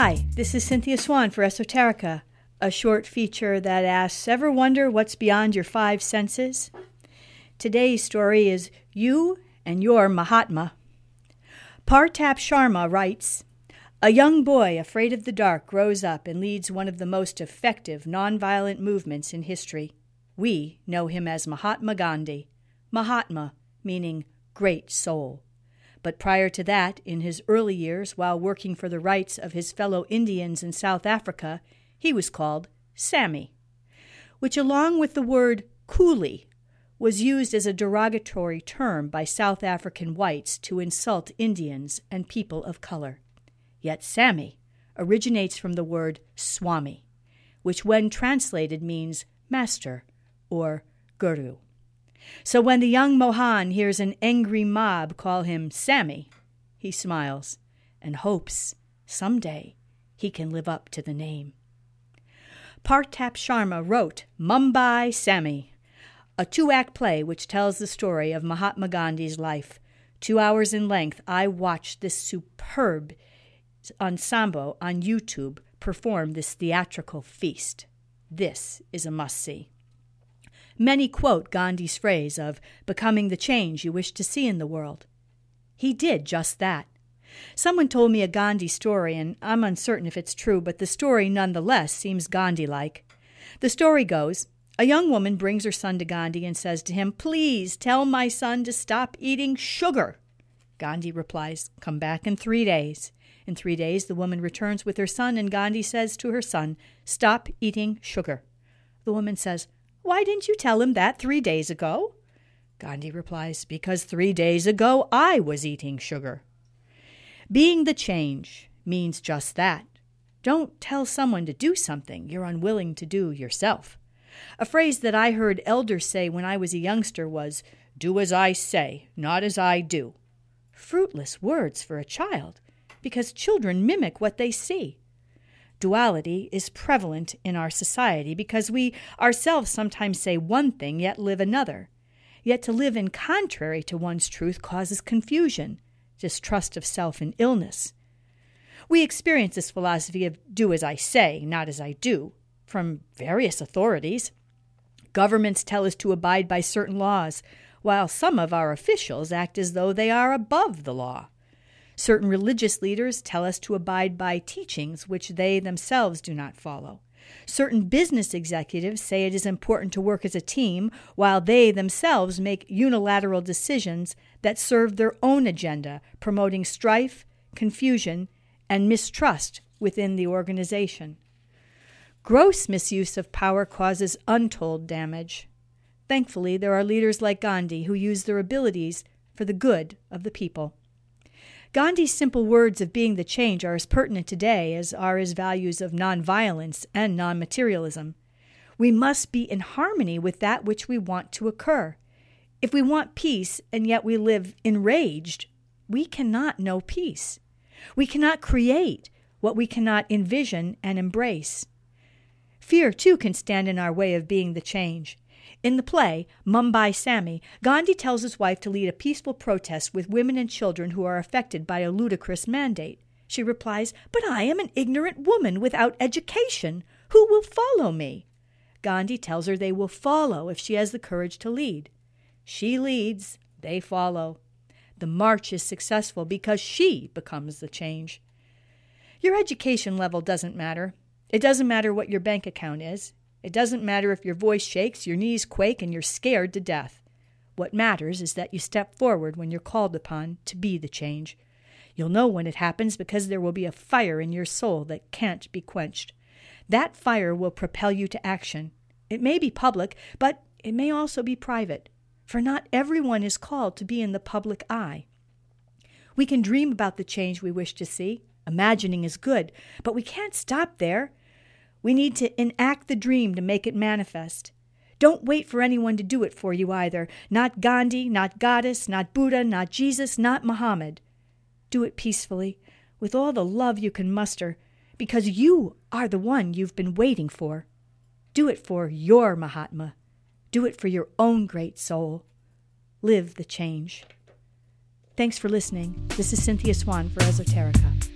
Hi, this is Cynthia Swan for Esoterica, a short feature that asks Ever wonder what's beyond your five senses? Today's story is You and Your Mahatma. Partap Sharma writes A young boy afraid of the dark grows up and leads one of the most effective nonviolent movements in history. We know him as Mahatma Gandhi. Mahatma, meaning great soul. But prior to that, in his early years, while working for the rights of his fellow Indians in South Africa, he was called Sammy, which, along with the word coolie, was used as a derogatory term by South African whites to insult Indians and people of color. Yet Sammy originates from the word swami, which, when translated, means master or guru. So when the young Mohan hears an angry mob call him Sammy, he smiles and hopes someday he can live up to the name. Partap Sharma wrote Mumbai Sammy, a two act play which tells the story of Mahatma Gandhi's life. Two hours in length, I watched this superb ensemble on YouTube perform this theatrical feast. This is a must see. Many quote Gandhi's phrase of becoming the change you wish to see in the world. He did just that. Someone told me a Gandhi story, and I'm uncertain if it's true, but the story nonetheless seems Gandhi like. The story goes a young woman brings her son to Gandhi and says to him, Please tell my son to stop eating sugar. Gandhi replies, Come back in three days. In three days, the woman returns with her son, and Gandhi says to her son, Stop eating sugar. The woman says, why didn't you tell him that three days ago? Gandhi replies, Because three days ago I was eating sugar. Being the change means just that. Don't tell someone to do something you're unwilling to do yourself. A phrase that I heard elders say when I was a youngster was, Do as I say, not as I do. Fruitless words for a child, because children mimic what they see. Duality is prevalent in our society because we ourselves sometimes say one thing yet live another. Yet to live in contrary to one's truth causes confusion, distrust of self, and illness. We experience this philosophy of do as I say, not as I do, from various authorities. Governments tell us to abide by certain laws, while some of our officials act as though they are above the law. Certain religious leaders tell us to abide by teachings which they themselves do not follow. Certain business executives say it is important to work as a team, while they themselves make unilateral decisions that serve their own agenda, promoting strife, confusion, and mistrust within the organization. Gross misuse of power causes untold damage. Thankfully, there are leaders like Gandhi who use their abilities for the good of the people. Gandhi's simple words of being the change are as pertinent today as are his values of nonviolence and non materialism. We must be in harmony with that which we want to occur. If we want peace and yet we live enraged, we cannot know peace. We cannot create what we cannot envision and embrace. Fear, too, can stand in our way of being the change. In the play, Mumbai Sammy, Gandhi tells his wife to lead a peaceful protest with women and children who are affected by a ludicrous mandate. She replies, But I am an ignorant woman without education. Who will follow me? Gandhi tells her they will follow if she has the courage to lead. She leads, they follow. The march is successful because she becomes the change. Your education level doesn't matter. It doesn't matter what your bank account is. It doesn't matter if your voice shakes, your knees quake, and you're scared to death. What matters is that you step forward when you're called upon to be the change. You'll know when it happens because there will be a fire in your soul that can't be quenched. That fire will propel you to action. It may be public, but it may also be private, for not everyone is called to be in the public eye. We can dream about the change we wish to see. Imagining is good, but we can't stop there. We need to enact the dream to make it manifest. Don't wait for anyone to do it for you either. Not Gandhi, not Goddess, not Buddha, not Jesus, not Muhammad. Do it peacefully, with all the love you can muster, because you are the one you've been waiting for. Do it for your Mahatma. Do it for your own great soul. Live the change. Thanks for listening. This is Cynthia Swan for Esoterica.